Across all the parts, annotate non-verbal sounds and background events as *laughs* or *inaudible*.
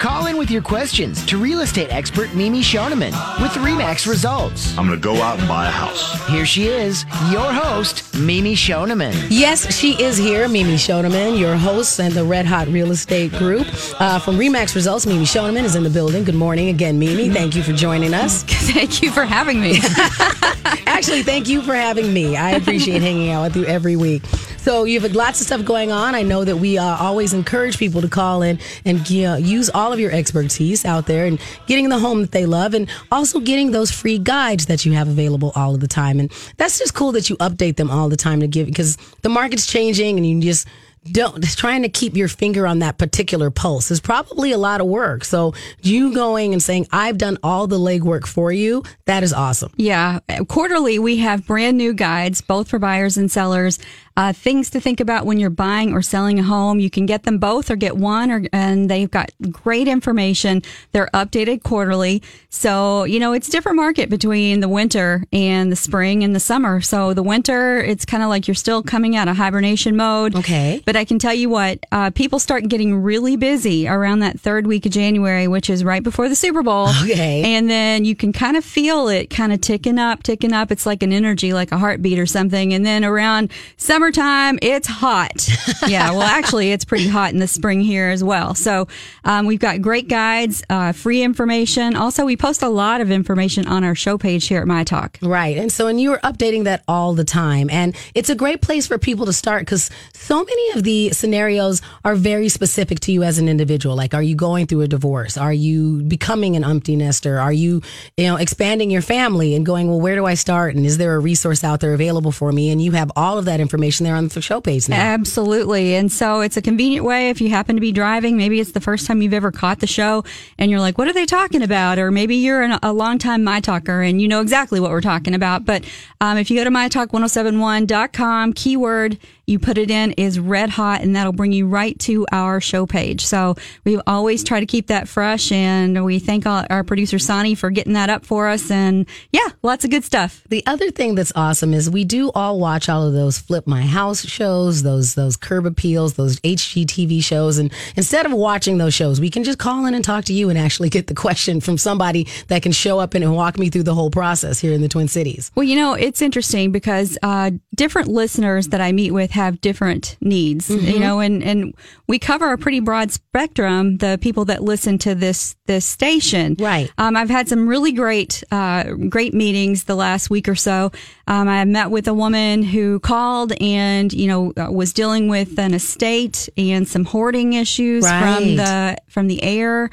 Call in with your questions to real estate expert Mimi Shoneman with Remax Results. I'm going to go out and buy a house. Here she is, your host, Mimi Shoneman. Yes, she is here, Mimi Shoneman, your host and the Red Hot Real Estate Group. Uh, from Remax Results, Mimi Shoneman is in the building. Good morning again, Mimi. Thank you for joining us. *laughs* Thank you for having me. *laughs* Actually, thank you for having me. I appreciate hanging out with you every week. So you have lots of stuff going on. I know that we uh, always encourage people to call in and you know, use all of your expertise out there and getting the home that they love, and also getting those free guides that you have available all of the time. And that's just cool that you update them all the time to give because the market's changing, and you just don't trying to keep your finger on that particular pulse is probably a lot of work. So you going and saying, I've done all the legwork for you, that is awesome. Yeah. Quarterly, we have brand new guides, both for buyers and sellers. Uh, things to think about when you're buying or selling a home. You can get them both or get one, or, and they've got great information. They're updated quarterly. So, you know, it's different market between the winter and the spring and the summer. So the winter, it's kind of like you're still coming out of hibernation mode. Okay. But I can tell you what, uh, people start getting really busy around that third week of January, which is right before the Super Bowl. Okay. And then you can kind of feel it kind of ticking up, ticking up. It's like an energy, like a heartbeat or something. And then around summertime, it's hot. *laughs* yeah. Well, actually, it's pretty hot in the spring here as well. So um, we've got great guides, uh, free information. Also, we post a lot of information on our show page here at My Talk. Right. And so, and you are updating that all the time. And it's a great place for people to start because so many of the scenarios are very specific to you as an individual. Like, are you going through a divorce? Are you becoming an empty nester? Are you, you know, expanding your family and going, well, where do I start? And is there a resource out there available for me? And you have all of that information there on the show page now. Absolutely. And so it's a convenient way if you happen to be driving. Maybe it's the first time you've ever caught the show and you're like, what are they talking about? Or maybe you're an, a longtime My Talker and you know exactly what we're talking about. But um, if you go to mytalk1071.com, keyword you put it in is red hot and that'll bring you right to our show page. So we always try to keep that fresh and we thank all, our producer Sonny for getting that up for us. And yeah, lots of good stuff. The other thing that's awesome is we do all watch all of those flip my house shows, those those curb appeals, those HGTV shows, and instead of watching those shows, we can just call in and talk to you and actually get the question from somebody that can show up and walk me through the whole process here in the Twin Cities. Well, you know, it's interesting because uh, different listeners that I meet with have different needs, mm-hmm. you know, and, and we cover a pretty broad spectrum, the people that listen to this, this station. Right. Um, I've had some really great, uh, great meetings the last week or so. Um, I met with a woman who called and, you know, uh, was dealing with an estate and some hoarding issues right. from the, from the air.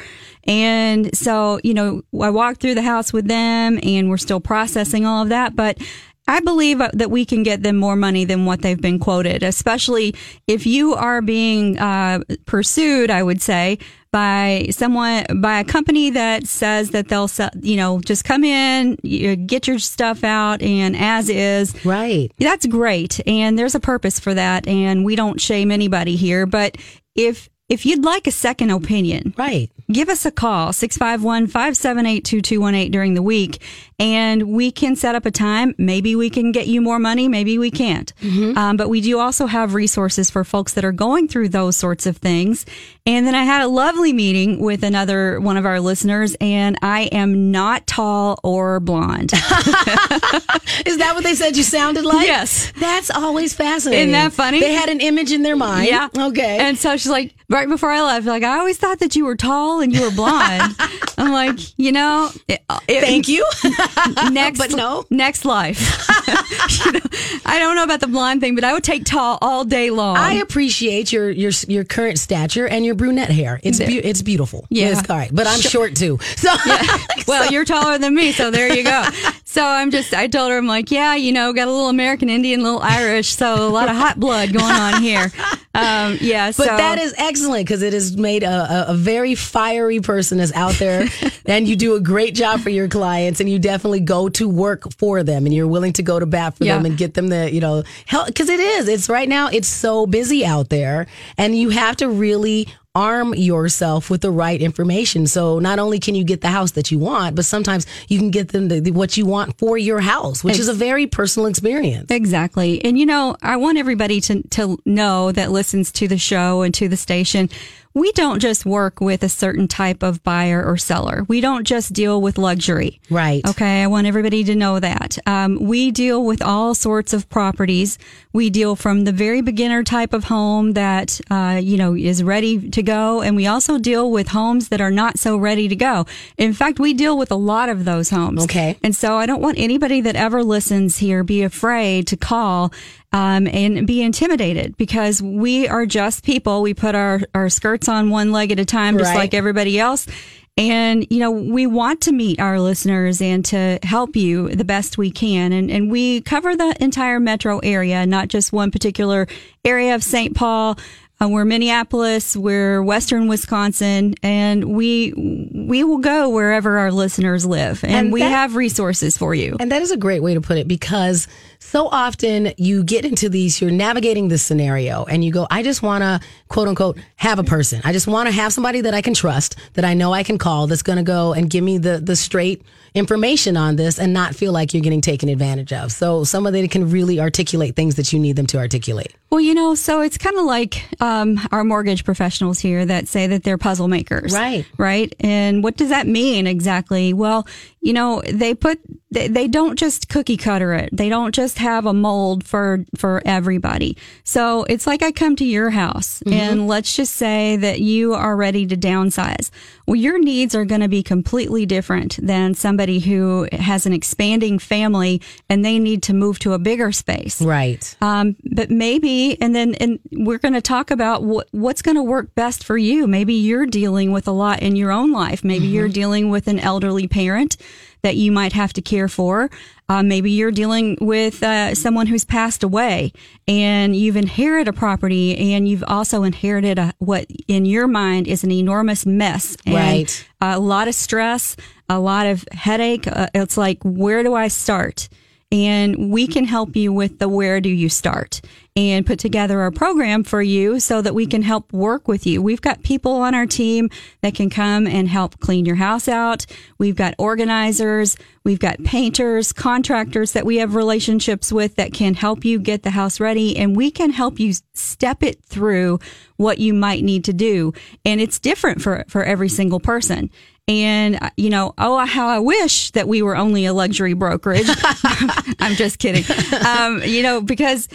And so, you know, I walked through the house with them and we're still processing all of that, but I believe that we can get them more money than what they've been quoted, especially if you are being uh, pursued, I would say, by someone, by a company that says that they'll, sell, you know, just come in, you get your stuff out and as is. Right. That's great. And there's a purpose for that. And we don't shame anybody here. But if, if you'd like a second opinion, right, give us a call 651-578-2218 during the week and we can set up a time. Maybe we can get you more money, maybe we can't. Mm-hmm. Um, but we do also have resources for folks that are going through those sorts of things. And then I had a lovely meeting with another one of our listeners, and I am not tall or blonde. *laughs* Is that what they said you sounded like? Yes. That's always fascinating. Isn't that funny? They had an image in their mind. Yeah. Okay. And so she's like, right before I left, like, I always thought that you were tall and you were blonde. *laughs* I'm like, you know, it, it, thank you. *laughs* *laughs* next, but no, next life. *laughs* you know, I don't know about the blonde thing, but I would take tall all day long. I appreciate your your your current stature and your brunette hair. It's be- it's beautiful. Yeah, it's all right. But I'm short too. *laughs* So, yeah. well, so. you're taller than me, so there you go. So I'm just, I told her, I'm like, yeah, you know, got a little American Indian, a little Irish, so a lot of hot blood going on here. Um, yeah, but so. that is excellent because it has made a, a, a, very fiery person is out there, *laughs* and you do a great job for your clients, and you definitely go to work for them, and you're willing to go to bat for yeah. them and get them the, you know, help because it is. It's right now. It's so busy out there, and you have to really arm yourself with the right information. So not only can you get the house that you want, but sometimes you can get them the, the- what you want for your house, which is a very personal experience. Exactly. And you know, I want everybody to, to know that listens to the show and to the station. We don't just work with a certain type of buyer or seller. We don't just deal with luxury. Right. Okay. I want everybody to know that. Um, we deal with all sorts of properties. We deal from the very beginner type of home that, uh, you know, is ready to go. And we also deal with homes that are not so ready to go. In fact, we deal with a lot of those homes. Okay. And so I don't want anybody that ever listens here be afraid to call um, and be intimidated because we are just people. We put our, our skirts on one leg at a time, just Right. like everybody else. And, you know, we want to meet our listeners and to help you the best we can. And, and we cover the entire metro area, not just one particular area of St. Paul. Uh, we're Minneapolis, we're Western Wisconsin, and we we will go wherever our listeners live, and, And we that- have resources for you. And that is a great way to put it because so often you get into these, you're navigating this scenario and you go, I just want to quote unquote have a person. I just want to have somebody that I can trust, that I know I can call, that's going to go and give me the, the straight information on this and not feel like you're getting taken advantage of. So somebody that can really articulate things that you need them to articulate. Well, you know, so it's kind of like um, our mortgage professionals here that say that they're puzzle makers. Right. Right. And what does that mean exactly? Well, you know, they put, they, they don't just cookie cutter it. They don't just have a mold for, for everybody. So it's like I come to your house and let's just say that you are ready to downsize. Well, your needs are going to be completely different than somebody who has an expanding family and they need to move to a bigger space. Right. Um, but maybe, and then, and we're going to talk about what, what's going to work best for you. Maybe you're dealing with a lot in your own life. Maybe you're dealing with an elderly parent that you might have to care for. Uh, maybe you're dealing with uh, someone who's passed away and you've inherited a property and you've also inherited a, what in your mind is an enormous mess. And Right. A lot of stress, a lot of headache. Uh, it's like, where do I start? And we can help you with the where do you start and put together a program for you so that we can help work with you. We've got people on our team that can come and help clean your house out. We've got organizers. We've got painters, contractors that we have relationships with that can help you get the house ready and we can help you step it through what you might need to do. And it's different for, for every single person. And, uh, you know, oh, how I wish that we were only a luxury brokerage. *laughs* I'm just kidding. *laughs* Um, you know, because,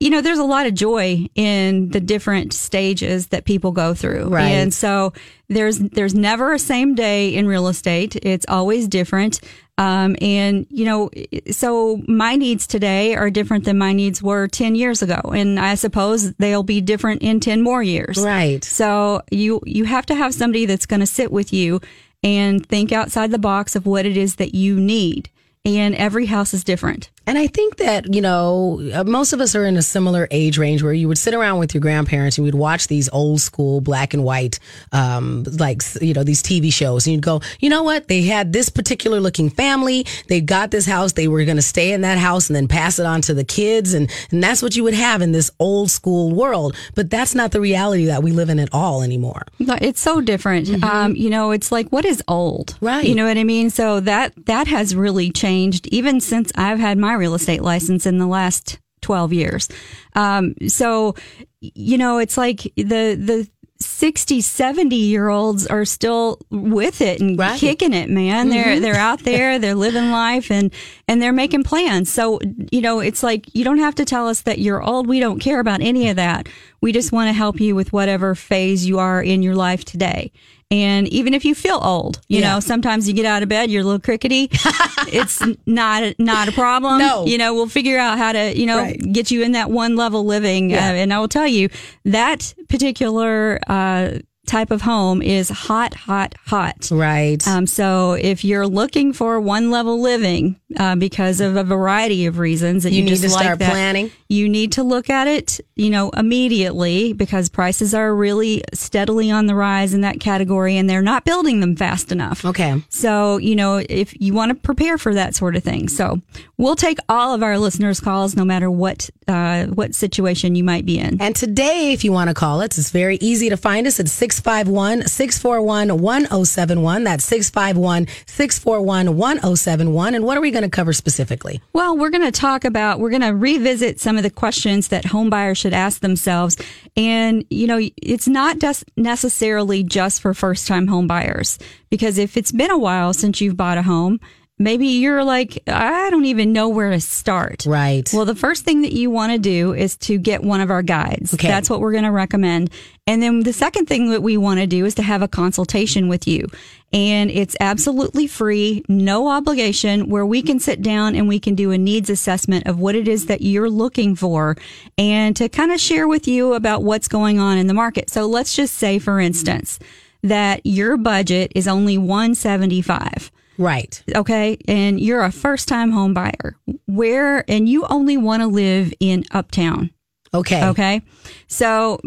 you know, there's a lot of joy in the different stages that people go through. Right. And so there's, there's never a same day in real estate. It's always different. Um, and you know, so my needs today are different than my needs were 10 years ago. And I suppose they'll be different in 10 more years. Right. So you you have to have somebody that's going to sit with you and think outside the box of what it is that you need. And every house is different. And I think that, you know, uh, most of us are in a similar age range where you would sit around with your grandparents and you'd watch these old school black and white, um, like, you know, these TV shows. And you'd go, you know what? They had this particular looking family. They got this house. They were going to stay in that house and then pass it on to the kids. And, and that's what you would have in this old school world. But that's not the reality that we live in at all anymore. No, It's so different. Um, you know, it's like what is old, Right. You know what I mean? So that that has really changed even since I've had my real estate license in the last twelve years. Um, so you know, it's like the the 60, 70 year olds are still with it and Right. kicking it, man. They're they're out there, *laughs* they're living life and and they're making plans. So, you know, it's like you don't have to tell us that you're old. We don't care about any of that. We just want to help you with whatever phase you are in your life today. And even if you feel old, you Yeah. know, sometimes you get out of bed, you're a little crickety. *laughs* it's not a, not a problem. No. You know, we'll figure out how to, you know, Right. get you in that one level living. Yeah. Uh, and I will tell you that particular, uh, type of home is hot, hot, hot. Right. Um, so if you're looking for one level living uh, because of a variety of reasons that You you, need just to like start that, planning. you need to look at it, you know, immediately because prices are really steadily on the rise in that category, and they're not building them fast enough. okay. So, you know, if you want to prepare for that sort of thing. So we'll take all of our listeners' calls no matter what, uh, what situation you might be in. And today, if you want to call us, it's very easy to find us at 651 641 1071. That's 651 641 1071. And what are we going to cover specifically? Well, we're going to talk about, we're going to revisit some of the questions that home buyers should ask themselves. And, you know, it's not just necessarily just for first time home buyers, because if it's been a while since you've bought a home, maybe you're like, I don't even know where to start. Right. Well, the first thing that you want to do is to get one of our guides. Okay. That's what we're going to recommend. And then the second thing that we want to do is to have a consultation with you. And it's absolutely free, no obligation, where we can sit down and we can do a needs assessment of what it is that you're looking for and to kind of share with you about what's going on in the market. So let's just say, for instance, that your budget is only 175 right. okay, and you're a first time home buyer, where, and you only want to live in uptown, Okay. okay? So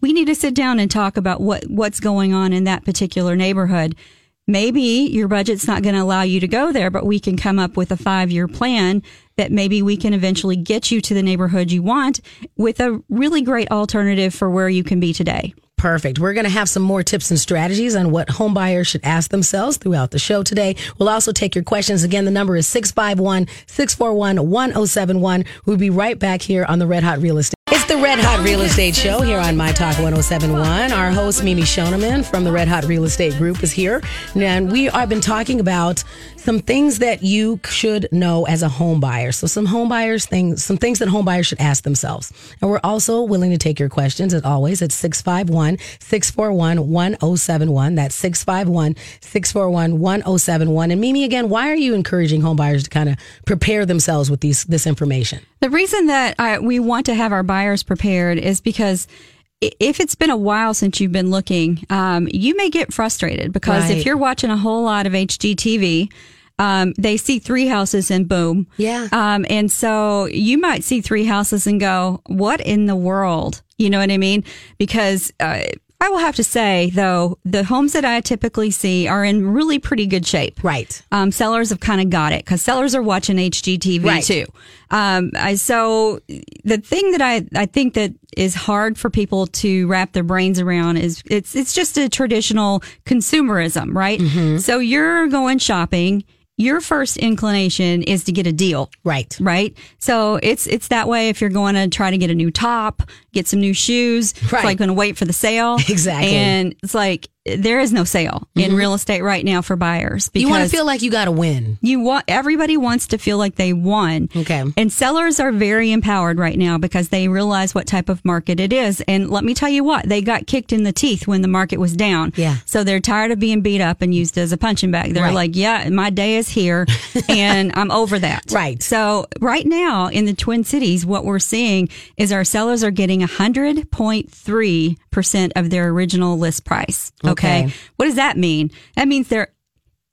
we need to sit down and talk about what, what's going on in that particular neighborhood. Maybe your budget's not going to allow you to go there, but we can come up with a five year plan that maybe we can eventually get you to the neighborhood you want with a really great alternative for where you can be today. Perfect. We're going to have some more tips and strategies on what homebuyers should ask themselves throughout the show today. We'll also take your questions. Again, the number is 651 641 1071. We'll be right back here on the Red Hot Real Estate. It's the Red Hot Real Estate Show here on My Talk 1071. Our host, Mimi Shoneman from the Red Hot Real Estate Group, is here. And we have been talking about some things that you should know as a home buyer. So some home buyers things, some things that home buyers should ask themselves. And we're also willing to take your questions as always at 651 641 1071. That's 651 641 1071. And Mimi, again, why are you encouraging home buyers to kind of prepare themselves with these this information? The reason that I, we want to have our buyers prepared is because if it's been a while since you've been looking, um, you may get frustrated because Right. if you're watching a whole lot of HGTV, um, they see three houses and boom. Yeah. Um, and so you might see three houses and go, what in the world? You know what I mean? Because, uh, I will have to say though, the homes that I typically see are in really pretty good shape Right. um, sellers have kind of got it because sellers are watching HGTV Right. too. Um, I, so the thing that I, I think that is hard for people to wrap their brains around is it's it's just a traditional consumerism, right? Mm-hmm. So you're going shopping. Your first inclination is to get a deal Right. right? So it's it's that way if you're going to try to get a new top, get some new shoes. Right. It's like going to wait for the sale. *laughs* Exactly. And it's like there is no sale in mm-hmm. real estate right now for buyers because You want to feel like you got to win. you want everybody wants to feel like they won. Okay. And sellers are very empowered right now because they realize what type of market it is. And let me tell you what, they got kicked in the teeth when the market was down. Yeah. So they're tired of being beat up and used as a punching bag. They're Right. like, yeah, my day is here *laughs* and I'm over that. Right. So right now in the Twin Cities, what we're seeing is our sellers are getting 100.3% of their original list price. Okay. Okay. What does that mean? That means they're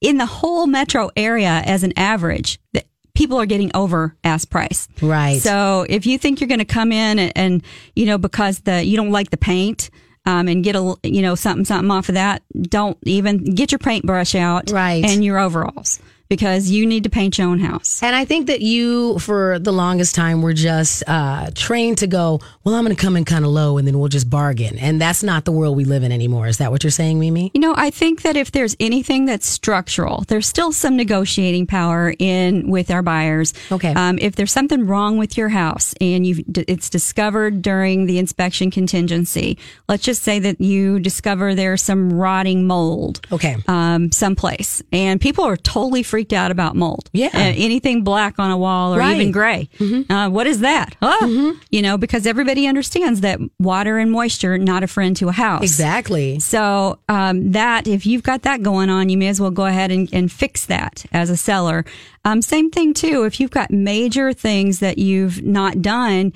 in the whole metro area as an average. that People are getting over ask price. Right. So if you think you're going to come in and, and, you know, because the, you don't like the paint, um, and get a, you know, something, something off of that, don't even get your paintbrush out. Right. And your overalls because you need to paint your own house. And I think that you, for the longest time, were just uh, trained to go, well, I'm going to come in kind of low and then we'll just bargain. And that's not the world we live in anymore. Is that what you're saying, Mimi? You know, I think that if there's anything that's structural, there's still some negotiating power in with our buyers. Okay. Um, if there's something wrong with your house and you it's discovered during the inspection contingency, let's just say that you discover there's some rotting mold. Okay. Um, someplace, and people are totally freaked out about mold. Yeah. Uh, anything black on a wall or Right. even gray. Uh, what is that? Oh, you know, because everybody understands that water and moisture not a friend to a house. Exactly. So um, that if you've got that going on, you may as well go ahead and, and fix that as a seller. Um, same thing too. If you've got major things that you've not done,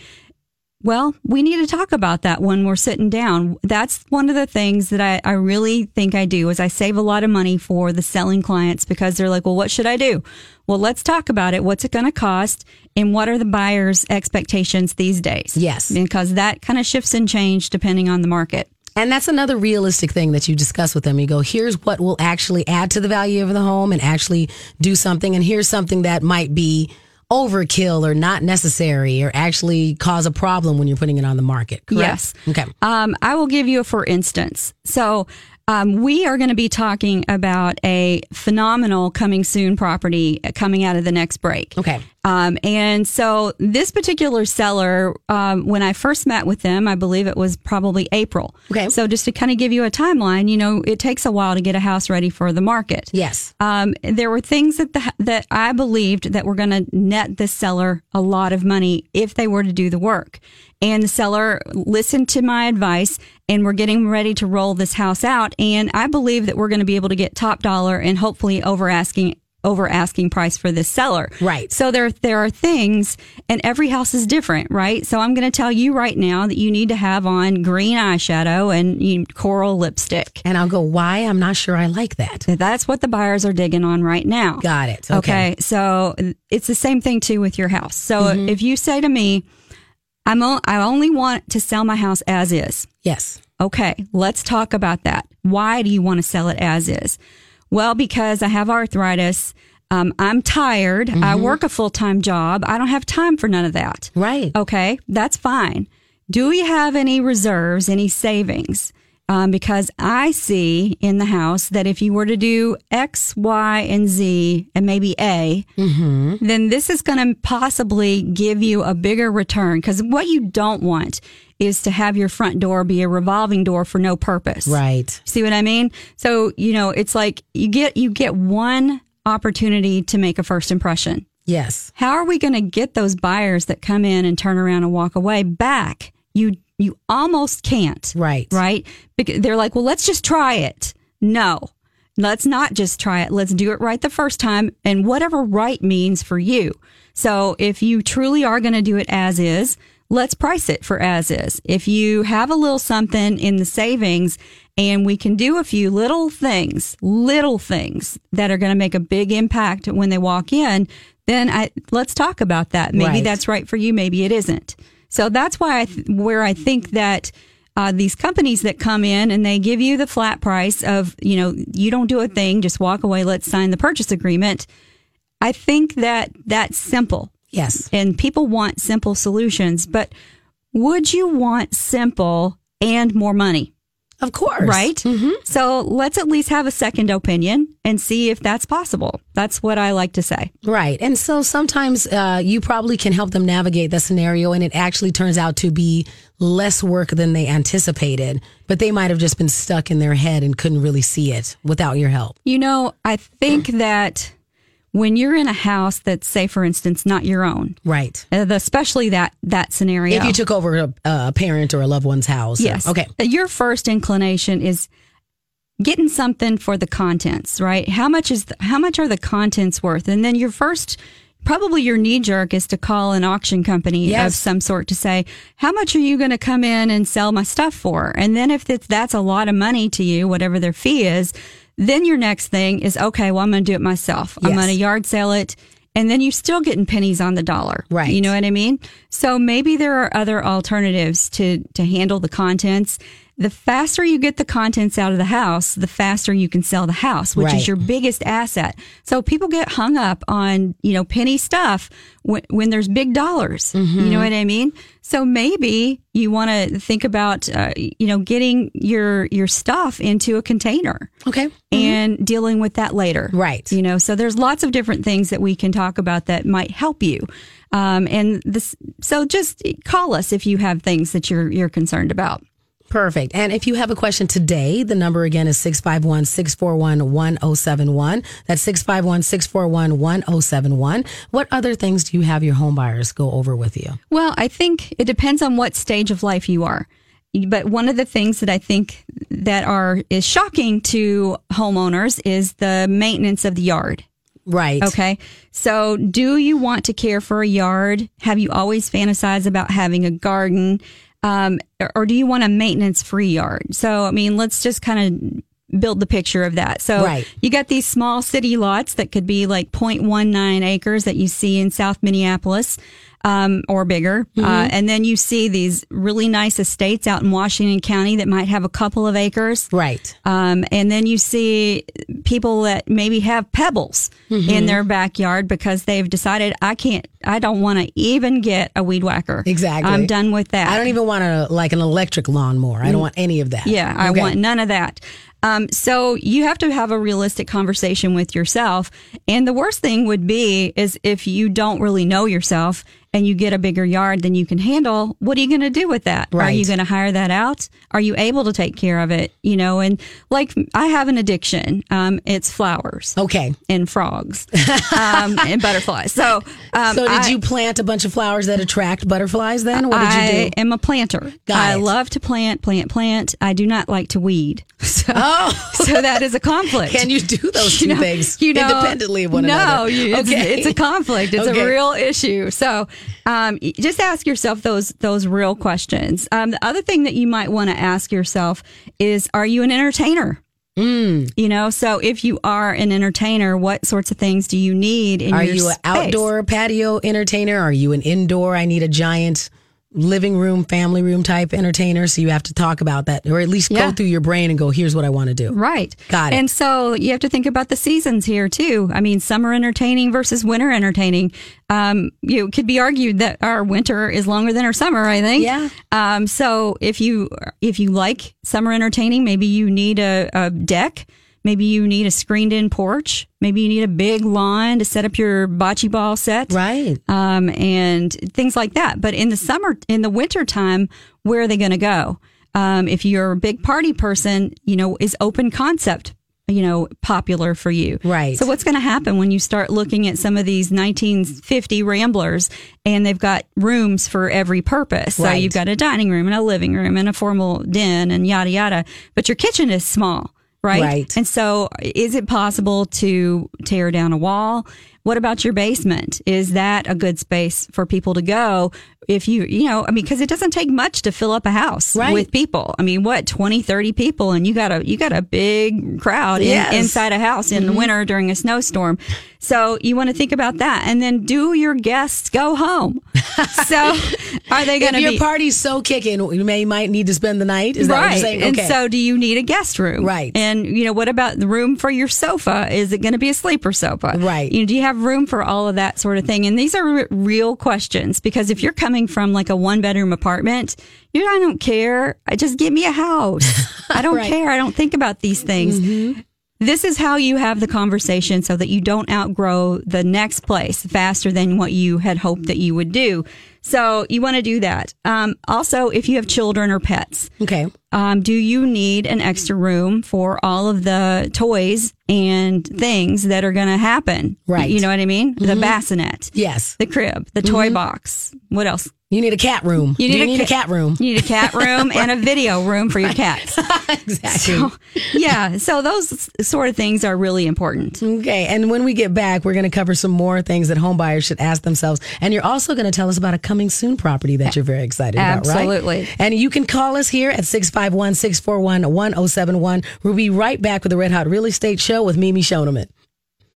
Well, we need to talk about that when we're sitting down. That's one of the things that I, I really think I do is I save a lot of money for the selling clients because they're like, well, what should I do? Well, let's talk about it. What's it going to cost? And what are the buyer's expectations these days? Yes. Because that kind of shifts and change depending on the market. And that's another realistic thing that you discuss with them. You go, here's what will actually add to the value of the home and actually do something. And here's something that might be overkill or not necessary or actually cause a problem when you're putting it on the market. Correct? Yes. Okay. Um, I will give you a for instance. So um, we are going to be talking about a phenomenal coming soon property coming out of the next break. Okay. Um, and so this particular seller, um, when I first met with them, I believe it was probably April. Okay. So just to kind of give you a timeline, you know, it takes a while to get a house ready for the market. Yes. Um, there were things that the, that I believed that were going to net this seller a lot of money if they were to do the work. And the seller listened to my advice and we're getting ready to roll this house out. And I believe that we're going to be able to get top dollar and hopefully over asking over asking price for this seller. Right. So there there are things and every house is different, right? So I'm going to tell you right now that you need to have on green eyeshadow and you, coral lipstick. And I'll go, why? I'm not sure I like that. That's what the buyers are digging on right now. Got it. Okay. So it's the same thing too with your house. So mm-hmm. if you say to me, I'm o- I only want to sell my house as is. Yes. Okay, let's talk about that. Why do you want to sell it as is? Well, because I have arthritis. Um, I'm tired. I work a full time job. I don't have time for none of that. Right. Okay, that's fine. Do we have any reserves, any savings? Um, because I see in the house that if you were to do X, Y, and Z, and maybe A, then this is going to possibly give you a bigger return. Because what you don't want is to have your front door be a revolving door for no purpose. Right. See what I mean? So, you know, it's like you get, you get one opportunity to make a first impression. Yes. How are we going to get those buyers that come in and turn around and walk away back? You, you almost can't. Right. Right. Because they're like, well, let's just try it. No, let's not just try it. Let's do it right the first time and whatever right means for you. So if you truly are going to do it as is, let's price it for as is. If you have a little something in the savings and we can do a few little things, little things that are going to make a big impact when they walk in, then I, let's talk about that. Maybe Right. that's right for you. Maybe it isn't. So that's why I th- where I think that uh, these companies that come in and they give you the flat price of, you know, you don't do a thing, just walk away, let's sign the purchase agreement. I think that that's simple Yes. and people want simple solutions, but would you want simple and more money? Of course. Right? Mm-hmm. So let's at least have a second opinion and see if that's possible. That's what I like to say. Right. And so sometimes uh, you probably can help them navigate the scenario and it actually turns out to be less work than they anticipated, but they might have just been stuck in their head and couldn't really see it without your help. You know, I think that when you're in a house that's, say, for instance, not your own, Right. uh, especially that that scenario. If you took over a, a parent or a loved one's house. or- Yes. Okay. Your first inclination is getting something for the contents, right? How much is the, how much are the contents worth? And then your first probably your knee jerk is to call an auction company of some sort to say, how much are you going to come in and sell my stuff for? And then if it's, that's a lot of money to you, whatever their fee is, then your next thing is, okay, well, I'm going to do it myself. I'm going to yard sale it. And then you're still getting pennies on the dollar. Right. You know what I mean? So maybe there are other alternatives to, to handle the contents. The faster you get the contents out of the house, the faster you can sell the house, which Right. is your biggest asset. So people get hung up on, you know, penny stuff when, when there's big dollars. You Mm-hmm. know what I mean? So maybe you want to think about, uh, you know, getting your, your stuff into a container Okay. and dealing with that later. Mm-hmm. Right. You know, so there's lots of different things that we can talk about that might help you. Um, and this, so just call us if you have things that you're, you're concerned about. Perfect. And if you have a question today, the number again is 651 641 1071. That's 651 641 1071. What other things do you have your home buyers go over with you? Well, I think it depends on what stage of life you are. But one of the things that I think that are is shocking to homeowners is the maintenance of the yard. Right. Okay. So, do you want to care for a yard? Have you always fantasized about having a garden? Um, or- do you want a maintenance free yard? So, I mean, let's just kind of build the picture of that. So, Right. you got these small city lots that could be like 0.19 acres that you see in South Minneapolis. Um, or bigger. Mm-hmm. Uh, and then you see these really nice estates out in Washington County that might have a couple of acres. Right. Um, and then you see people that maybe have pebbles Mm-hmm. in their backyard because they've decided I can't, I don't want to even get a weed whacker. Exactly. I'm done with that. I don't even want a like an electric lawnmower. I don't want any of that. Yeah, I Okay. want none of that. Um, so you have to have a realistic conversation with yourself. And the worst thing would be is if you don't really know yourself and you get a bigger yard than you can handle, what are you going to do with that? Are you going to hire that out? Are you able to take care of it? You know, and like I have an addiction. Um, it's flowers Okay. and frogs, um, and *laughs* butterflies. So, um, So did I- you plant a bunch of flowers that attract butterflies then? What did I you do? I am a planter. Got I it. love to plant, plant, plant. I do not like to weed. *laughs* So, Oh. So that is a conflict. Can you do those two You know- things you know- independently of one no, another? it's, okay. it's a conflict. It's Okay. a real issue. So, um, just ask yourself those those real questions. Um, the other thing that you might want to ask yourself is, are you an entertainer? Mm. You know, so if you are an entertainer, what sorts of things do you need in Are your you an space? outdoor patio entertainer? Are you an indoor? I need a giant living room, family room type entertainer. So you have to talk about that, or at least Yeah. go through your brain and go, "Here's what I want to do." Right. Got it. And so you have to think about the seasons here too. I mean, summer entertaining versus winter entertaining. Um, you know, it could be argued that our winter is longer than our summer, I think. Yeah. Um, so if you, if you like summer entertaining, maybe you need a, a deck. Maybe you need a screened in porch. Maybe you need a big lawn to set up your bocce ball set Right. um, and things like that. But in the summer, in the winter time, where are they going to go? Um, if you're a big party person, you know, is open concept, you know, popular for you? Right. So what's going to happen when you start looking at some of these 1950 Ramblers and they've got rooms for every purpose? So you've got a dining room and a living room and a formal den and yada yada, but your kitchen is small. Right. Right. And so, is it possible to tear down a wall? What about your basement? Is that a good space for people to go? If you, you know, I mean, because it doesn't take much to fill up a house Right. with people. I mean, what, 20, 30 people, and you got a, you got a big crowd Yes. Mm-hmm. inside a house in the winter during a snowstorm. So you want to think about that. And then do your guests go home? *laughs* so are they going If to your be. party's so kicking, you may might need to spend the night. Is that what right. saying? And so do you need a guest room? Right. And you know, what about the room for your sofa? Is it going to be a sleeper sofa? Right. You know, do you have room for all of that sort of thing? And these are re- real questions because if you're coming from like a one bedroom apartment, you I don't care. I just give me a house. *laughs* I don't Right. Mm-hmm. care. I don't think about these things. This is how you have the conversation so that you don't outgrow the next place faster than what you had hoped that you would do. So you want to do that. Um, also, if you have children or pets, okay. um, do you need an extra room for all of the toys and things that are going to happen? Right. You know what I mean? The bassinet, Yes. the crib, the toy box. What else? You need a cat room. You need you a need a cat room. You need a cat room and a video room for your *laughs* cats. *laughs* exactly. So, yeah. So those sort of things are really important. Okay, and when we get back, we're going to cover some more things that home buyers should ask themselves. And you're also going to tell us about a coming soon property that you're very excited about, right? Absolutely. And you can call us here at 651 641 1071. We'll be right back with the Red Hot Real Estate Show with Mimi Shoneman.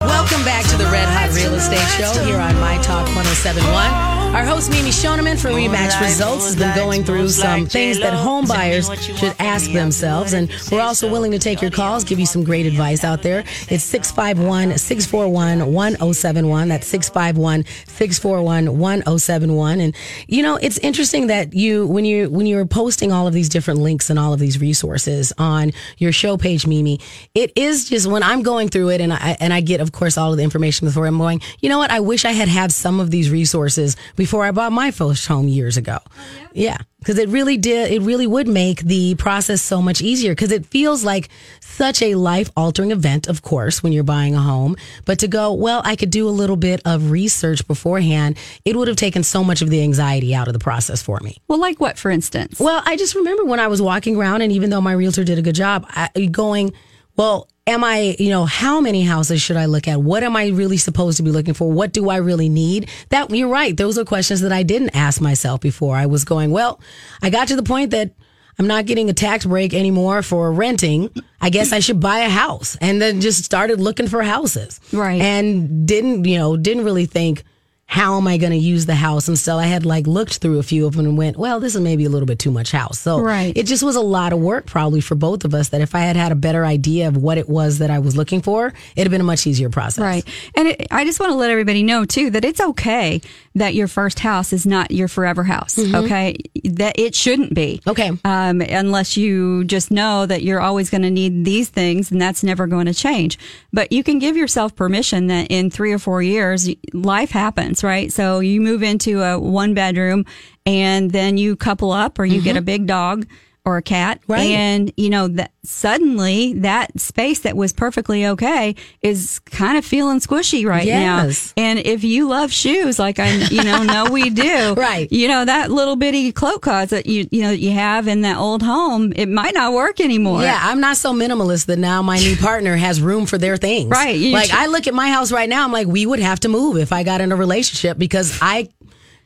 Welcome back to the Red Hot Real Estate Show here on My Talk 1071. Our host Mimi Shoneman for Remax Results has been going through some things that home buyers should ask themselves. And we're also willing to take your calls, give you some great advice out there. It's 651 641 1071. That's 651 641 1071. And you know, it's interesting that you when you when you're posting all of these different links and all of these resources on your show page, Mimi, it is just when I'm going through it and I and I get of course all of the information before I'm going, you know what, I wish I had had some of these resources before I bought my first home years ago. Oh, yeah. Because it really did, it really would make the process so much easier because it feels like such a life altering event, of course, when you're buying a home. But to go, well, I could do a little bit of research beforehand, it would have taken so much of the anxiety out of the process for me. Well, like what, for instance? Well, I just remember when I was walking around, and even though my realtor did a good job, I, going, well, am I, you know, how many houses should I look at? What am I really supposed to be looking for? What do I really need? That you're right. Those are questions that I didn't ask myself before. I was going, well, I got to the point that I'm not getting a tax break anymore for renting. I guess I should buy a house. And then just started looking for houses. Right. And didn't, you know, didn't really think, how am I going to use the house? And so I had like looked through a few of them and went, well, this is maybe a little bit too much house. So Right. it just was a lot of work probably for both of us that if I had had a better idea of what it was that I was looking for, it'd have been a much easier process. Right. And it, I just want to let everybody know too that it's okay that your first house is not your forever house. Okay. That it shouldn't be. Mm-hmm. Okay. Um, unless you just know that you're always going to need these things and that's never going to change. But you can give yourself permission that in three or four years, life happens, right? So you move into a one bedroom and then you couple up or you get mm-hmm. a big dog or a cat. Right. And, you know, that suddenly that space that was perfectly okay is kind of feeling squishy right Yes. now. And if you love shoes, like I, you know, know we *laughs* do, Right. You know, that little bitty cloak closet that you, you know, that you have in that old home, it might not work anymore. Yeah, I'm not so minimalist that now my new partner has room for their things. Right, you Like should- I look at my house right now, I'm like, we would have to move if I got in a relationship because I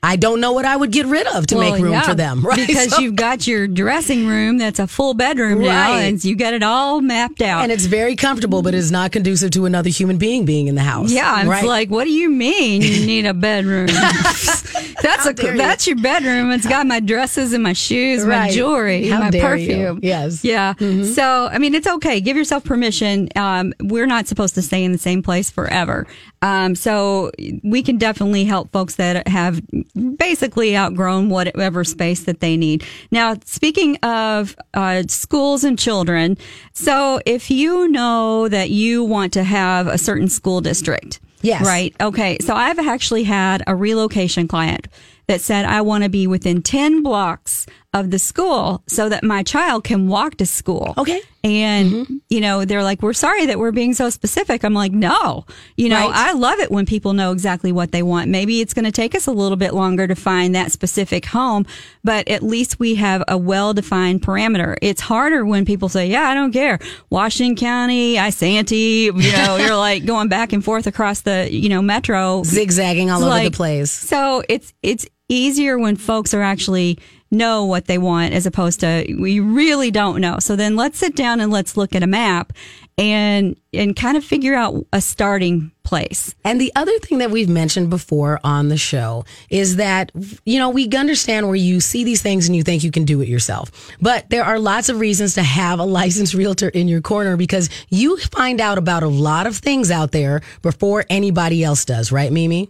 I don't know what I would get rid of to Well, make room yeah, for them. *laughs* Right. Because So- you've got your dressing room that's a full bedroom now Right. and you got it all mapped out. and it's very comfortable, but it's not conducive to another human being being in the house. Yeah, it's right? like, what do you mean you need a bedroom? *laughs* *laughs* that's a you. that's your bedroom. It's got my dresses and my shoes, my jewelry, How my dare you. perfume. Yes. Mm-hmm. Yeah. So, I mean, it's okay. Give yourself permission. Um, we're not supposed to stay in the same place forever. Um, so we can definitely help folks that have basically outgrown whatever space that they need. Now, speaking of uh, schools and children, so if you know that you want to have a certain school district, Yes. right? Okay. So I've actually had a relocation client that said, I want to be within 10 blocks of the school so that my child can walk to school. Okay. And, mm-hmm. you know, they're like, we're sorry that we're being so specific. I'm like, no, you know, Right. I love it when people know exactly what they want. Maybe it's going to take us a little bit longer to find that specific home, but at least we have a well defined parameter. It's harder when people say, yeah, I don't care. Washington County, Isanti, you know, *laughs* you're like going back and forth across the, you know, metro zigzagging all over like- the place. so it's it's easier when folks are actually know what they want as opposed to we really don't know. So then let's sit down and let's look at a map and and kind of figure out a starting place. And the other thing that we've mentioned before on the show is that, you know, we understand where you see these things and you think you can do it yourself. But there are lots of reasons to have a licensed realtor in your corner because you find out about a lot of things out there before anybody else does, right, Mimi?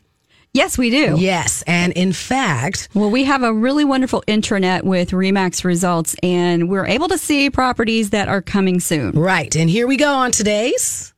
Yes, we do. Yes. And in fact, Well, we have a really wonderful intranet with Remax results and we're able to see properties that are coming soon. right. And here we go on today's.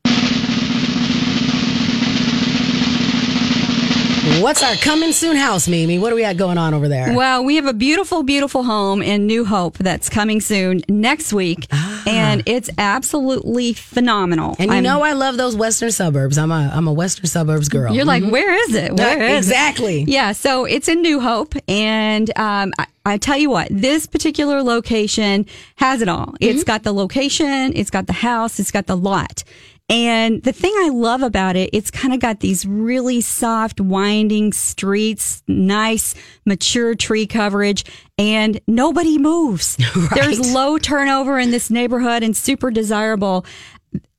What's our coming soon house, Mimi? What do we got going on over there? Well, we have a beautiful, beautiful home in New Hope that's coming soon next week, ah. And it's absolutely phenomenal. And you I'm- know I love those western suburbs. I'm a I'm a western suburbs girl. You're like, where is it? Where is it?" exactly. Yeah, so it's in New Hope, and um, I, I tell you what, this particular location has it all. It's got the location, it's got the house, it's got the lot. And the thing I love about it, it's kind of got these really soft, winding streets, nice, mature tree coverage, and nobody moves. *laughs* There's low turnover in this neighborhood and super desirable.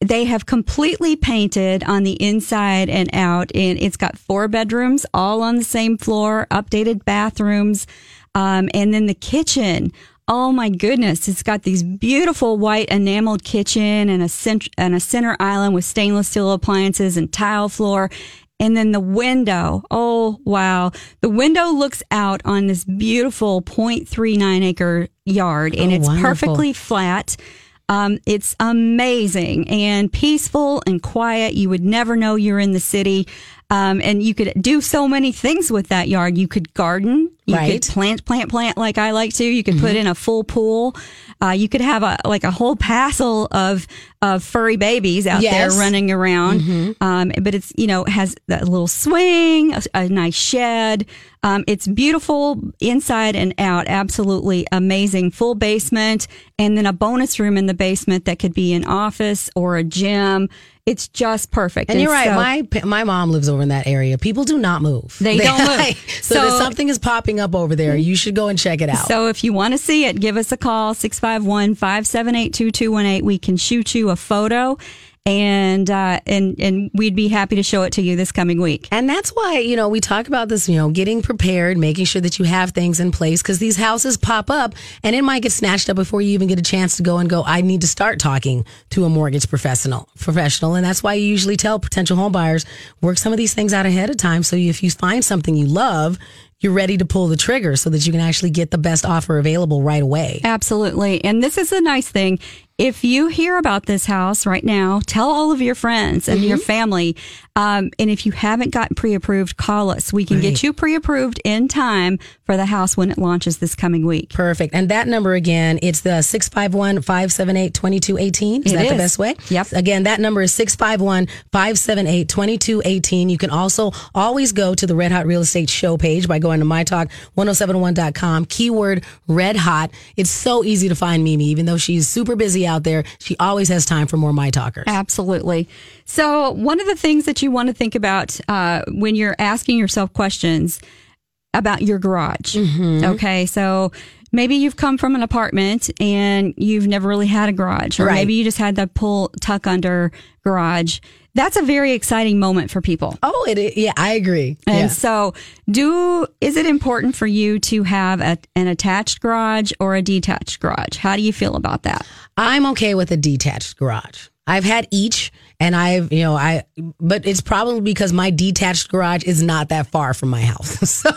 They have completely painted on the inside and out and it's got four bedrooms all on the same floor updated bathrooms um, and then the kitchen oh my goodness it's got these beautiful white enameled kitchen and a cent- and a center island with stainless steel appliances and tile floor and then the window oh wow the window looks out on this beautiful 0.39 acre yard and Oh, it's wonderful. perfectly flat um, it's amazing and peaceful and quiet. You would never know you're in the city. Um, and you could do so many things with that yard. You could garden. You Right. could plant, plant, plant like I like to. You could put in a full pool. Uh, you could have a like a whole passel of of furry babies out Yes. there running around. Um, but it's you know has that little swing, a, a nice shed. Um, it's beautiful inside and out. Absolutely amazing. Full basement, and then a bonus room in the basement that could be an office or a gym. It's just perfect. And you're right. my my mom lives over in that area. People do not move. They *laughs* don't move. so, So- something is popping up over there. You should go and check it out. So if you want to see it, give us a call, 651-578-2218. We can shoot you a photo and, uh, and, and we'd be happy to show it to you this coming week. And that's why, you know, we talk about this, you know, getting prepared, making sure that you have things in place because these houses pop up and it might get snatched up before you even get a chance to go and go, I need to start talking to a mortgage professional professional. And that's why you usually tell potential home buyers, work some of these things out ahead of time. So if you find something you love, you're ready to pull the trigger so that you can actually get the best offer available right away. Absolutely. And this is a nice thing. If you hear about this house right now, tell all of your friends and your family. Um, and if you haven't gotten pre approved, call us. We can Right. get you pre approved in time for the house when it launches this coming week. Perfect. And that number again, it's the 651 578 2218. Is It that the best way? Yep. Again, that number is 651 578 2218. You can also always go to the Red Hot Real Estate Show page by going to mytalk1071.com, keyword red hot. It's so easy to find Mimi, even though she's super busy out there. She always has time for more My Talkers. Absolutely. So, one of the things that you want to think about uh, when you're asking yourself questions about your garage. Mm-hmm. Okay. So, maybe you've come from an apartment and you've never really had a garage, or Right. maybe you just had the pull tuck under garage. That's a very exciting moment for people. Oh, it is. Yeah, I agree. And yeah. so, do is it important for you to have a, an attached garage or a detached garage? How do you feel about that? I'm okay with a detached garage. I've had each and I've, you know, I, but it's probably because my detached garage is not that far from my house. *laughs* So,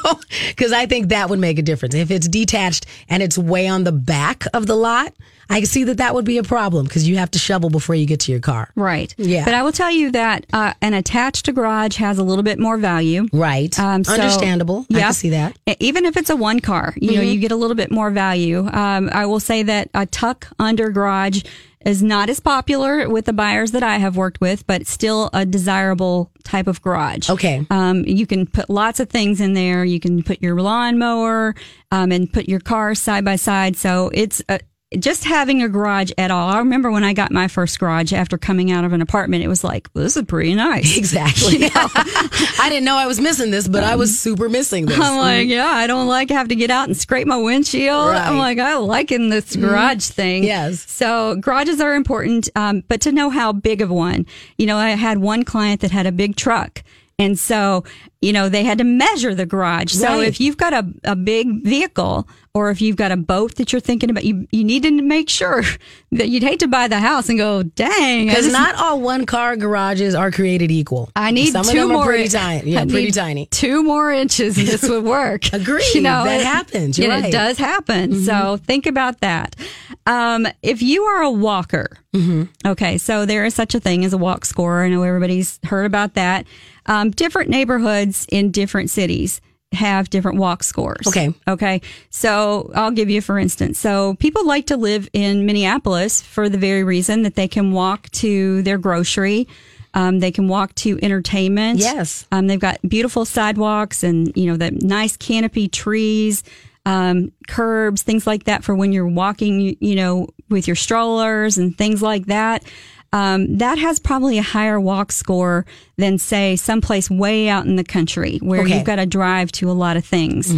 because I think that would make a difference. If it's detached and it's way on the back of the lot, I can see that that would be a problem because you have to shovel before you get to your car. Right. Yeah. But I will tell you that uh, an attached garage has a little bit more value. Right. Um, so- Understandable. I Yeah. can see that. Even if it's a one car, you know, Mm-hmm. you get a little bit more value. Um, I will say that a tuck under garage is not as popular with the buyers that I have worked with, but still a desirable type of garage. Okay. Um, you can put lots of things in there. You can put your lawnmower um, and put your car side by side. So it's a, just having a garage at all. I remember when I got my first garage after coming out of an apartment, it was like, well, this is pretty nice. *laughs* Exactly. *laughs* *laughs* I didn't know I was missing this, but I was super missing this. I'm like, yeah, I don't like have to get out and scrape my windshield. Right. I'm like, I like in this garage thing. Yes. So garages are important, um, but to know how big of one. You know, I had one client that had a big truck. And so, you know, they had to measure the garage. So Right. if you've got a, a big vehicle or if you've got a boat that you're thinking about, you, you need to make sure *laughs* that you'd hate to buy the house and go, dang. Because not all one car garages are created equal. I need some two of them more. are pretty tiny. *laughs* Yeah, I pretty tiny. Two more inches, and this would *laughs* work. Agreed. You know, That it- happens. And right. It does happen. So think about that. Um, if you are a walker, okay, so there is such a thing as a walk score. I know everybody's heard about that. Um, different neighborhoods in different cities have different walk scores. Okay. Okay. So I'll give you, for instance. So people like to live in Minneapolis for the very reason that they can walk to their grocery. Um, they can walk to entertainment. Yes. Um, they've got beautiful sidewalks and, you know, the nice canopy trees, um, curbs, things like that for when you're walking, you, you know, with your strollers and things like that. Um, that has probably a higher walk score than, say, someplace way out in the country where Okay. you've got to drive to a lot of things.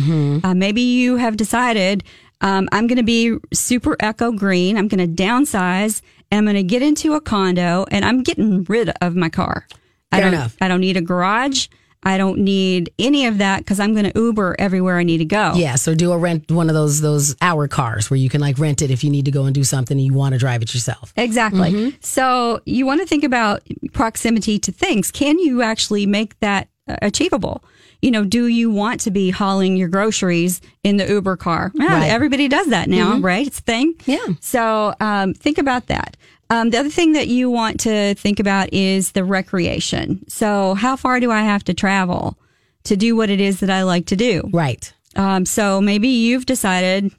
Uh, maybe you have decided um, I'm going to be super eco green. I'm going to downsize and I'm going to get into a condo and I'm getting rid of my car. I Fair don't, enough. I don't need a garage. I don't need any of that because I'm going to Uber everywhere I need to go. Yes, or do a rent one of those those hour cars where you can like rent it if you need to go and do something and you want to drive it yourself. Exactly. Mm-hmm. So you want to think about proximity to things. Can you actually make that uh, achievable? You know, do you want to be hauling your groceries in the Uber car? Yeah, Right. Mm-hmm. Everybody does that now, right? It's a thing. Yeah. So um, think about that. Um, the other thing that you want to think about is the recreation. So how far do I have to travel to do what it is that I like to do? Right. Um, so maybe you've decided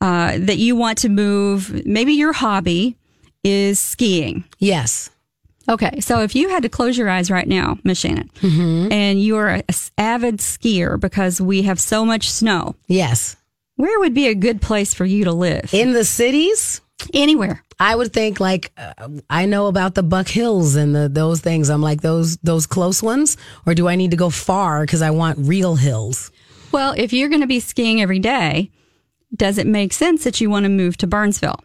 uh, that you want to move. Maybe your hobby is skiing. Yes. Okay, so if you had to close your eyes right now, Miss Shannon, and you are an avid skier because we have so much snow, Yes. where would be a good place for you to live? In the cities, Anywhere. I would think like uh, I know about the Buck Hills and the those things. I'm like those those close ones, or do I need to go far because I want real hills? Well, if you're going to be skiing every day, does it make sense that you want to move to Burnsville?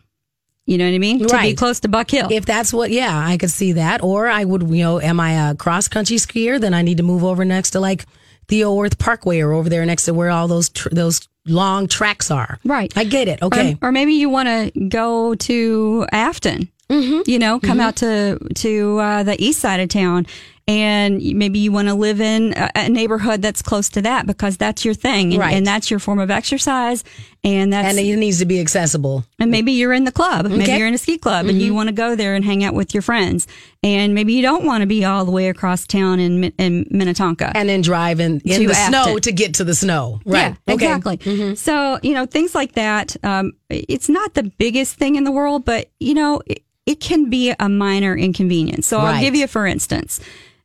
You know what I mean? To be Right. close to Buck Hill. If that's what, yeah, I could see that. Or I would, you know, am I a cross country skier? Then I need to move over next to like Theo Wirth Parkway or over there next to where all those tr- those long tracks are. Right. I get it. Okay. Or, maybe you want to go to Afton. Mm-hmm. You know, come out to to uh, the east side of town, and maybe you want to live in a, a neighborhood that's close to that because that's your thing, and, Right. and that's your form of exercise, and that's and it needs to be accessible. And maybe you're in the club. Maybe you're in a ski club and you want to go there and hang out with your friends. And maybe you don't want to be all the way across town in, in Minnetonka. And then drive in, in the snow to get to the snow. Right. Yeah, Okay. exactly. So, you know, things like that. Um, it's not the biggest thing in the world, but, you know, it, it can be a minor inconvenience. So I'll give you, for instance,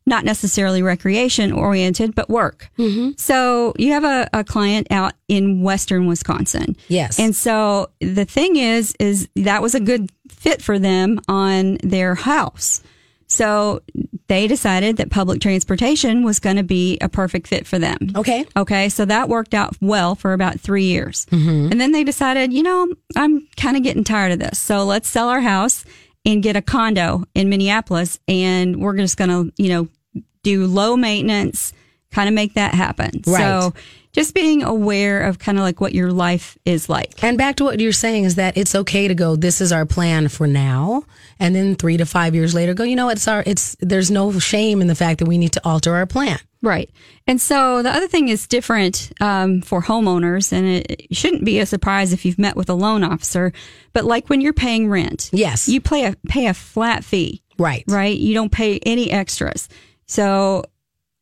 not necessarily recreation oriented, but work. Mm-hmm. So you have a, a client out in Western Wisconsin. Yes. And so the thing is, is that was a good fit for them on their house. So they decided that public transportation was going to be a perfect fit for them. Okay. Okay. So that worked out well for about three years. And then they decided, you know, I'm kind of getting tired of this. So let's sell our house and get a condo in Minneapolis. And we're just going to, you know, do low maintenance, kind of make that happen. Right. So just being aware of kind of like what your life is like. And back to what you're saying is that it's okay to go, this is our plan for now. And then three to five years later, go, you know, it's our, it's, there's no shame in the fact that we need to alter our plan. Right. And so the other thing is different um, for homeowners, and it shouldn't be a surprise if you've met with a loan officer. But like when you're paying rent, Yes. you pay a pay a flat fee, Right. right? You don't pay any extras. So,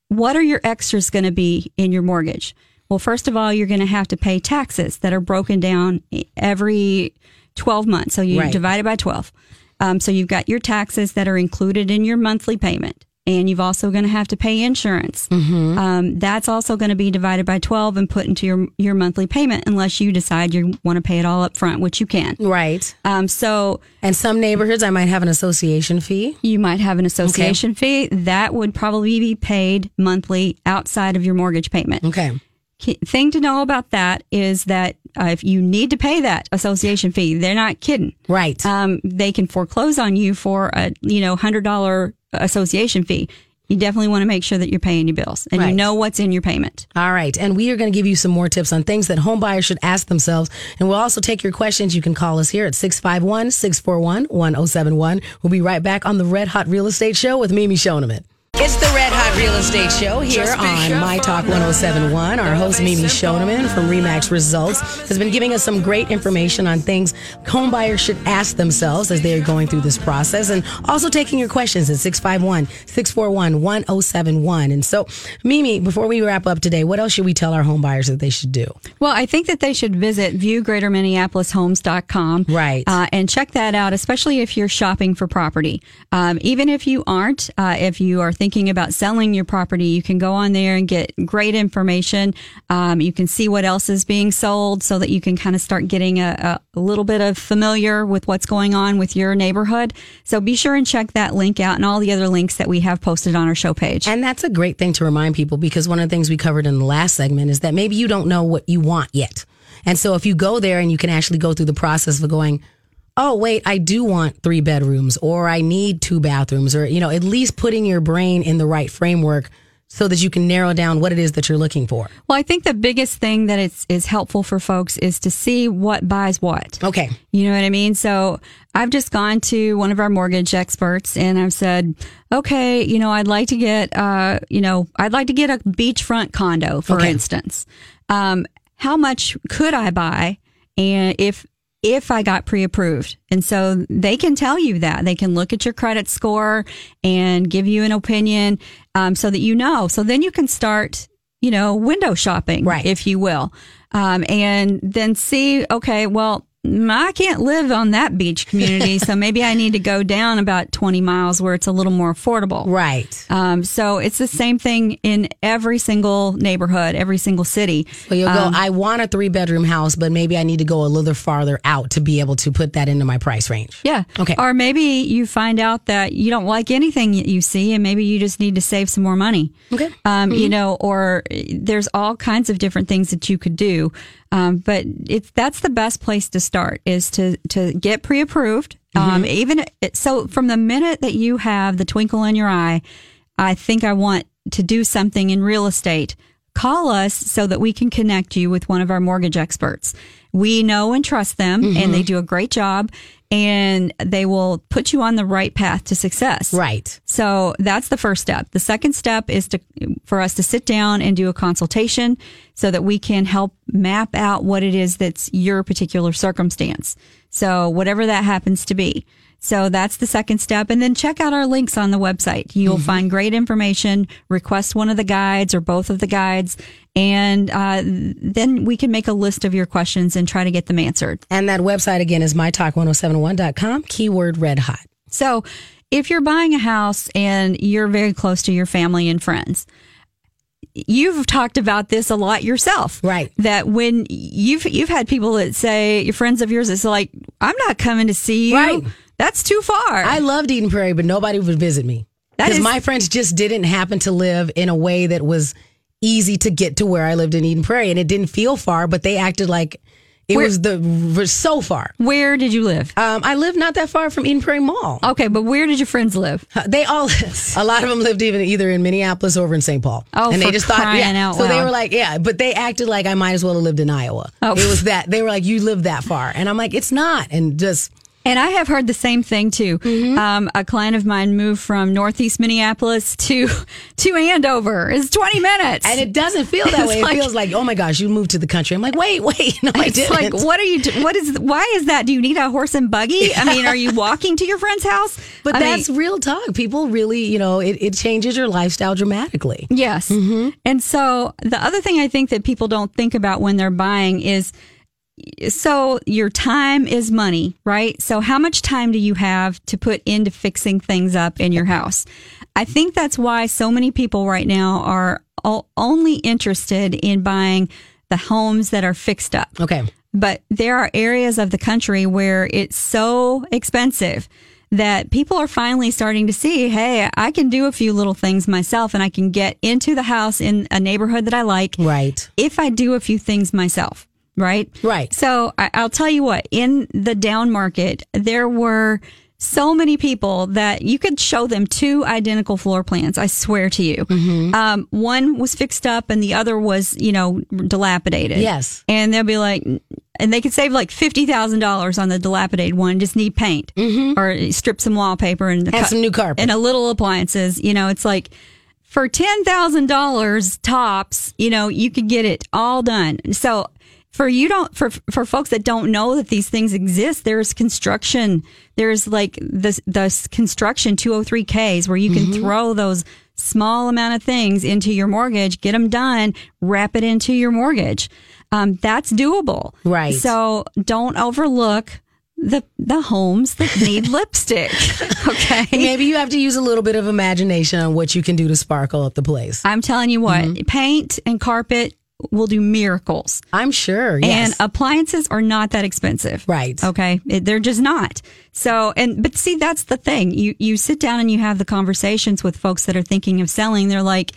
what are your extras going to be in your mortgage? Well, first of all, you're going to have to pay taxes that are broken down every 12 months. So you Right. divide it by 12. Um, so you've got your taxes that are included in your monthly payment. And you've also going to have to pay insurance. Um, that's also going to be divided by 12 and put into your, your monthly payment unless you decide you want to pay it all up front, which you can. Right. Um, so And some neighborhoods, I might have an association fee. you might have an association fee that would probably be paid monthly outside of your mortgage payment. Okay. Thing to know about that is that uh, if you need to pay that association fee, they're not kidding. Right. Um, they can foreclose on you for a you know hundred dollar association fee. You definitely want to make sure that you're paying your bills and you know what's in your payment. All right. And we are going to give you some more tips on things that home buyers should ask themselves. And we'll also take your questions. You can call us here at 651 641 1071. We'll be right back on the Red Hot Real Estate Show with Mimi Shoneman. It's the Red Hot Real Estate Show here on My Talk 1071. Our host, Mimi Shoneman from Remax Results, has been giving us some great information on things home buyers should ask themselves as they are going through this process and also taking your questions at 651 641 1071. And so, Mimi, before we wrap up today, what else should we tell our home buyers that they should do? Well, I think that they should visit viewgreaterminneapolishomes.com. Right. Uh, and check that out, especially if you're shopping for property. Um, even if you aren't, uh, if you are thinking about selling your property, you can go on there and get great information. Um, you can see what else is being sold so that you can kind of start getting a, a little bit of familiar with what's going on with your neighborhood. So be sure and check that link out and all the other links that we have posted on our show page. And that's a great thing to remind people because one of the things we covered in the last segment is that maybe you don't know what you want yet. And so if you go there and you can actually go through the process of going, oh, wait, I do want three bedrooms or I need two bathrooms or, you know, at least putting your brain in the right framework so that you can narrow down what it is that you're looking for. Well, I think the biggest thing that it's is helpful for folks is to see what buys what. Okay. You know what I mean? So I've just gone to one of our mortgage experts and I've said, okay, you know, I'd like to get, uh, you know, I'd like to get a beachfront condo, for Okay. instance. Um, how much could I buy? And if, if I got pre-approved. And so they can tell you that they can look at your credit score and give you an opinion, um, so that you know. So then you can start, you know, window shopping, Right. if you will. Um, and then see, okay, well, I can't live on that beach community, so *laughs* maybe I need to go down about 20 miles where it's a little more affordable. Right. Um, so it's the same thing in every single neighborhood, every single city. Well, you'll Um, go, I want a three bedroom house, but maybe I need to go a little farther out to be able to put that into my price range. Yeah. Okay. Or maybe you find out that you don't like anything that you see and maybe you just need to save some more money. Okay. Um, You know, or there's all kinds of different things that you could do. Um, but it's, that's the best place to start is to, to get pre-approved. Um, even so from the minute that you have the twinkle in your eye, I think I want to do something in real estate. Call us so that we can connect you with one of our mortgage experts. We know and trust them and mm-hmm. they do a great job and they will put you on the right path to success. Right. So that's the first step. The second step is to for us to sit down and do a consultation so that we can help map out what it is that's your particular circumstance. So whatever that happens to be. So that's the second step. And then check out our links on the website. You'll find great information. Request one of the guides or both of the guides. And uh, then we can make a list of your questions and try to get them answered. And that website again is mytalk1071.com, keyword red hot. So if you're buying a house and you're very close to your family and friends, you've talked about this a lot yourself. Right. That when you've you've had people that say your friends of yours it's like, I'm not coming to see you. Right. That's too far. I loved Eden Prairie, but nobody would visit me. That Because is- my friends just didn't happen to live in a way that was easy to get to where I lived in Eden Prairie. And it didn't feel far, but they acted like it Where- was the was so far. where did you live? Um, I live not that far from Eden Prairie Mall. Okay, but where did your friends live? They all, *laughs* a lot of them lived even either in Minneapolis or over in St. Paul. Oh, and they just thought, yeah. so they were like, yeah, but they acted like I might as well have lived in Iowa. Oh. It was that they were like, you live that far, and I'm like, it's not, and just And I have heard the same thing too. Mm-hmm. Um, a client of mine moved from Northeast Minneapolis to *laughs* to Andover. It's 20 minutes. and it doesn't feel that *laughs* It's way. like- it feels like, oh my gosh, you moved to the country. I'm like, wait, wait, *laughs* no, I It's didn't. like, what are you? do- What is? Why is that? Do you need a horse and buggy? I mean, are you walking to your friend's house? But I that's mean, real talk. People really, you know, it, it changes your lifestyle dramatically. yes. Mm-hmm. And so the other thing I think that people don't think about when they're buying is. So your time is money, right? So how much time do you have to put into fixing things up in your house? I think that's why so many people right now are only interested in buying the homes that are fixed up. Okay. but there are areas of the country where it's so expensive that people are finally starting to see, hey, I can do a few little things myself and I can get into the house in a neighborhood that I like Right. if I do a few things myself. Right. Right. So I, I'll tell you what, in the down market, there were so many people that you could show them two identical floor plans. I swear to you. Mm-hmm. Um, one was fixed up and the other was, you know, dilapidated. Yes. And they'll be like, and they could save like $50,000 on the dilapidated one, just need paint or strip some wallpaper and, Mm-hmm. And some new carpet. and a little appliances. You know, it's like, for $10,000 tops, you know, you could get it all done. So for you don't, for, for folks that don't know that these things exist, there's construction. There's like this the construction 203Ks where you can throw those small amount of things into your mortgage, get them done, wrap it into your mortgage. Um, that's doable. Right. So don't overlook the, the homes that need *laughs* lipstick. *laughs* Okay. Maybe you have to use a little bit of imagination on what you can do to sparkle up the place. I'm telling you what, Mm-hmm. paint and carpet will do miracles. I'm sure. Yes. And appliances are not that expensive. Right. Okay. It- they're just not. So, and, but see, that's the thing. You, you sit down and you have the conversations with folks that are thinking of selling. They're like,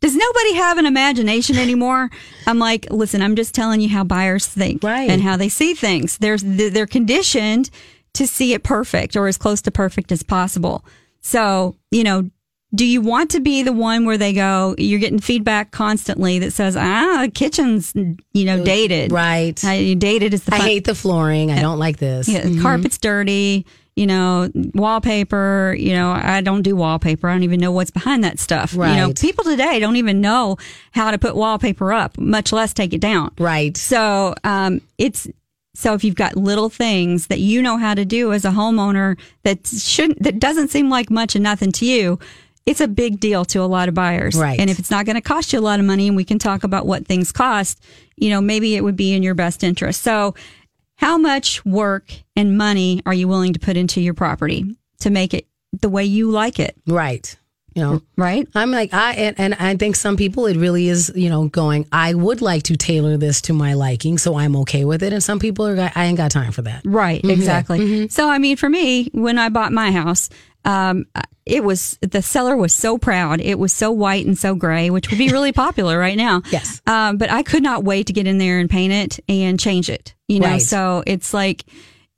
does nobody have an imagination anymore? *laughs* I'm like, listen, I'm just telling you how buyers think Right. and how they see things. There's, they're conditioned to see it perfect or as close to perfect as possible. So, you know, do you want to be the one where they go, you're getting feedback constantly that says, ah, kitchen's, you know, dated. Right. Dated is the I hate the flooring. I don't like this. yeah, carpet's dirty, you know, wallpaper, you know, I don't do wallpaper. I don't even know what's behind that stuff. You know, people today don't even know how to put wallpaper up, much less take it down. Right. So, um, it's, so if you've got little things that you know how to do as a homeowner that shouldn't, that doesn't seem like much and nothing to you, it's a big deal to a lot of buyers. Right. And if it's not going to cost you a lot of money and we can talk about what things cost, you know, maybe it would be in your best interest. So how much work and money are you willing to put into your property to make it the way you like it? Right. You know, Right? I'm like I and, and I think some people it really is you know going I would like to tailor this to my liking so I'm okay with it and some people are I ain't got time for that. Right, mm-hmm. exactly. Mm-hmm. So, I mean, for me, when I bought my house, um, it was the seller was so proud. It was so white and so gray, which would be really *laughs* popular right now. Yes. Um, but I could not wait to get in there and paint it and change it. You know, Right. so it's like,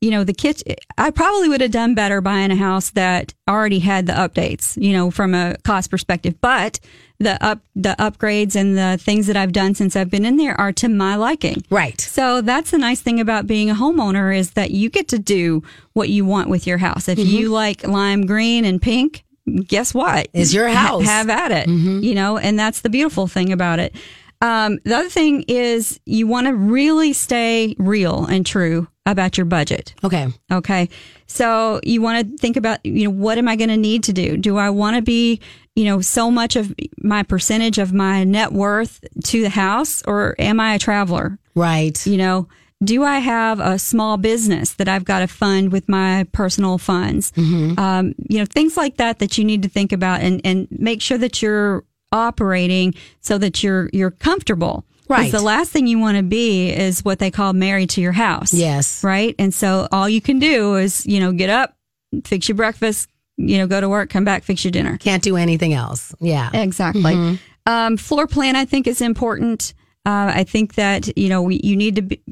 you know, the kitchen. I probably would have done better buying a house that already had the updates. You know, from a cost perspective, but the up the upgrades and the things that I've done since I've been in there are to my liking. Right. So that's the nice thing about being a homeowner is that you get to do what you want with your house. If you like lime green and pink, guess what? Is your *laughs* Ha- house. have at it. You know, and that's the beautiful thing about it. Um, the other thing is you want to really stay real and true about your budget. Okay. Okay. So you want to think about, you know, what am I going to need to do? Do I want to be, you know, so much of my percentage of my net worth to the house or am I a traveler? Right. You know, do I have a small business that I've got to fund with my personal funds? Um, you know, things like that that you need to think about and, and make sure that you're operating so that you're you're comfortable. Right. The last thing you want to be is what they call married to your house. Yes. Right. And so all you can do is, you know, get up, fix your breakfast, you know, go to work, come back, fix your dinner. Can't do anything else. Yeah. Exactly. Um, floor plan, I think, is important. Uh, I think that you know we, you need to be,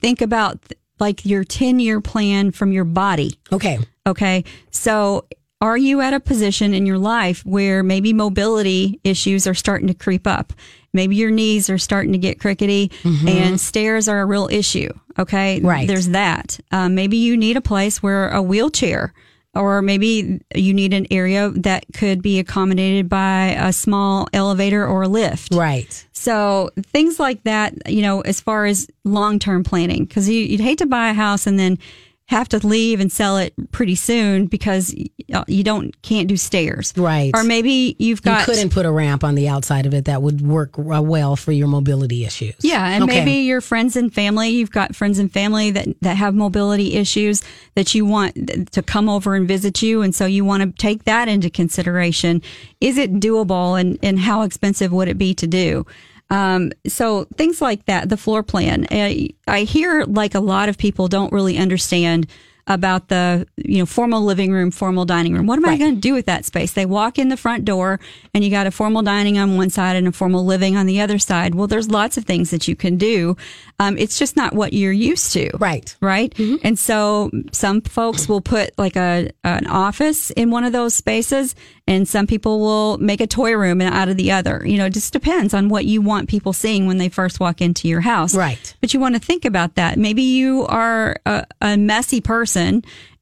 think about like your ten year plan from your body. Okay. Okay, so are you at a position in your life where maybe mobility issues are starting to creep up? Maybe your knees are starting to get crickety, and stairs are a real issue. Okay, Right. There's that. Um, maybe you need a place where a wheelchair or maybe you need an area that could be accommodated by a small elevator or a lift. Right. So things like that, you know, as far as long term planning, because you, you'd hate to buy a house and then have to leave and sell it pretty soon because you don't can't do stairs. Right. Or maybe you've You got couldn't put a ramp on the outside of it that would work uh, well for your mobility issues. Yeah, and Okay. maybe your friends and family, you've got friends and family that, that have mobility issues that you want to come over and visit you. And so you want to take that into consideration. Is it doable and, and how expensive would it be to do? Um, so things like that, the floor plan. I, I hear like a lot of people don't really understand about the you know formal living room, formal dining room. What am I going to do with that space? They walk in the front door and you got a formal dining on one side and a formal living on the other side. Well, there's lots of things that you can do. Um, it's just not what you're used to. Right. Right. And so some folks will put like a an office in one of those spaces, and some people will make a toy room out of the other. You know, it just depends on what you want people seeing when they first walk into your house. Right. But you want to think about that. Maybe you are a, a messy person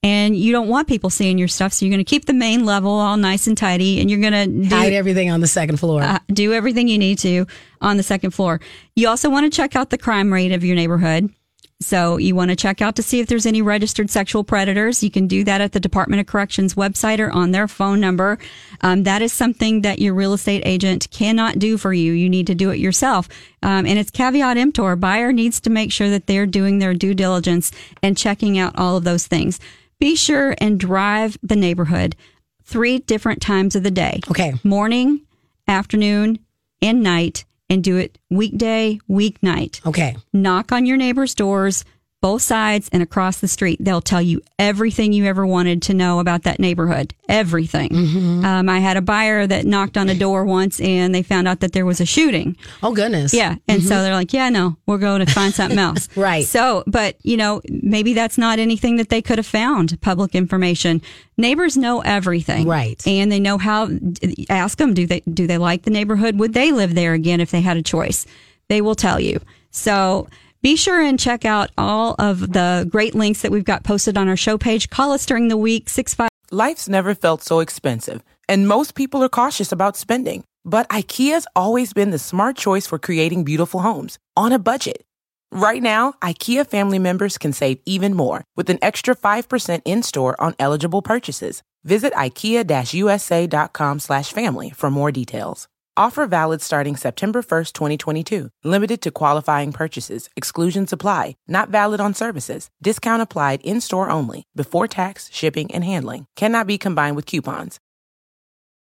and you don't want people seeing your stuff, so you're going to keep the main level all nice and tidy, and you're going to do Hide everything on the second floor. uh, do everything you need to on the second floor. You also want to check out the crime rate of your neighborhood. So you want to check out to see if there's any registered sexual predators. You can do that at the Department of Corrections website or on their phone number. Um, that is something that your real estate agent cannot do for you. You need to do it yourself. Um, and it's caveat emptor. Buyer needs to make sure that they're doing their due diligence and checking out all of those things. Be sure and drive the neighborhood three different times of the day okay. morning, afternoon, and night, and do it weekday, weeknight. Okay. Knock on your neighbors' doors, both sides and across the street. They'll tell you everything you ever wanted to know about that neighborhood. Everything. Mm-hmm. Um, I had a buyer that knocked on a door once and they found out that there was a shooting. Oh goodness. Yeah. And so they're like, yeah, no, we're going to find something else. Mm-hmm. *laughs* Right. So, but you know, maybe that's not anything that they could have found public information. Neighbors know everything. Right. And they know how, ask them, do they, do they like the neighborhood? Would they live there again if they had a choice? They will tell you. So be sure and check out all of the great links that we've got posted on our show page. Call us during the week, 65. Life's never felt so expensive, and most people are cautious about spending. But IKEA's always been the smart choice for creating beautiful homes on a budget. Right now, IKEA family members can save even more with an extra 5% in-store on eligible purchases. Visit ikea-usa.com slash family for more details. Offer valid starting September 1st, 2022. Limited to qualifying purchases. Exclusions apply. Not valid on services. Discount applied in-store only. Before tax, shipping, and handling. Cannot be combined with coupons.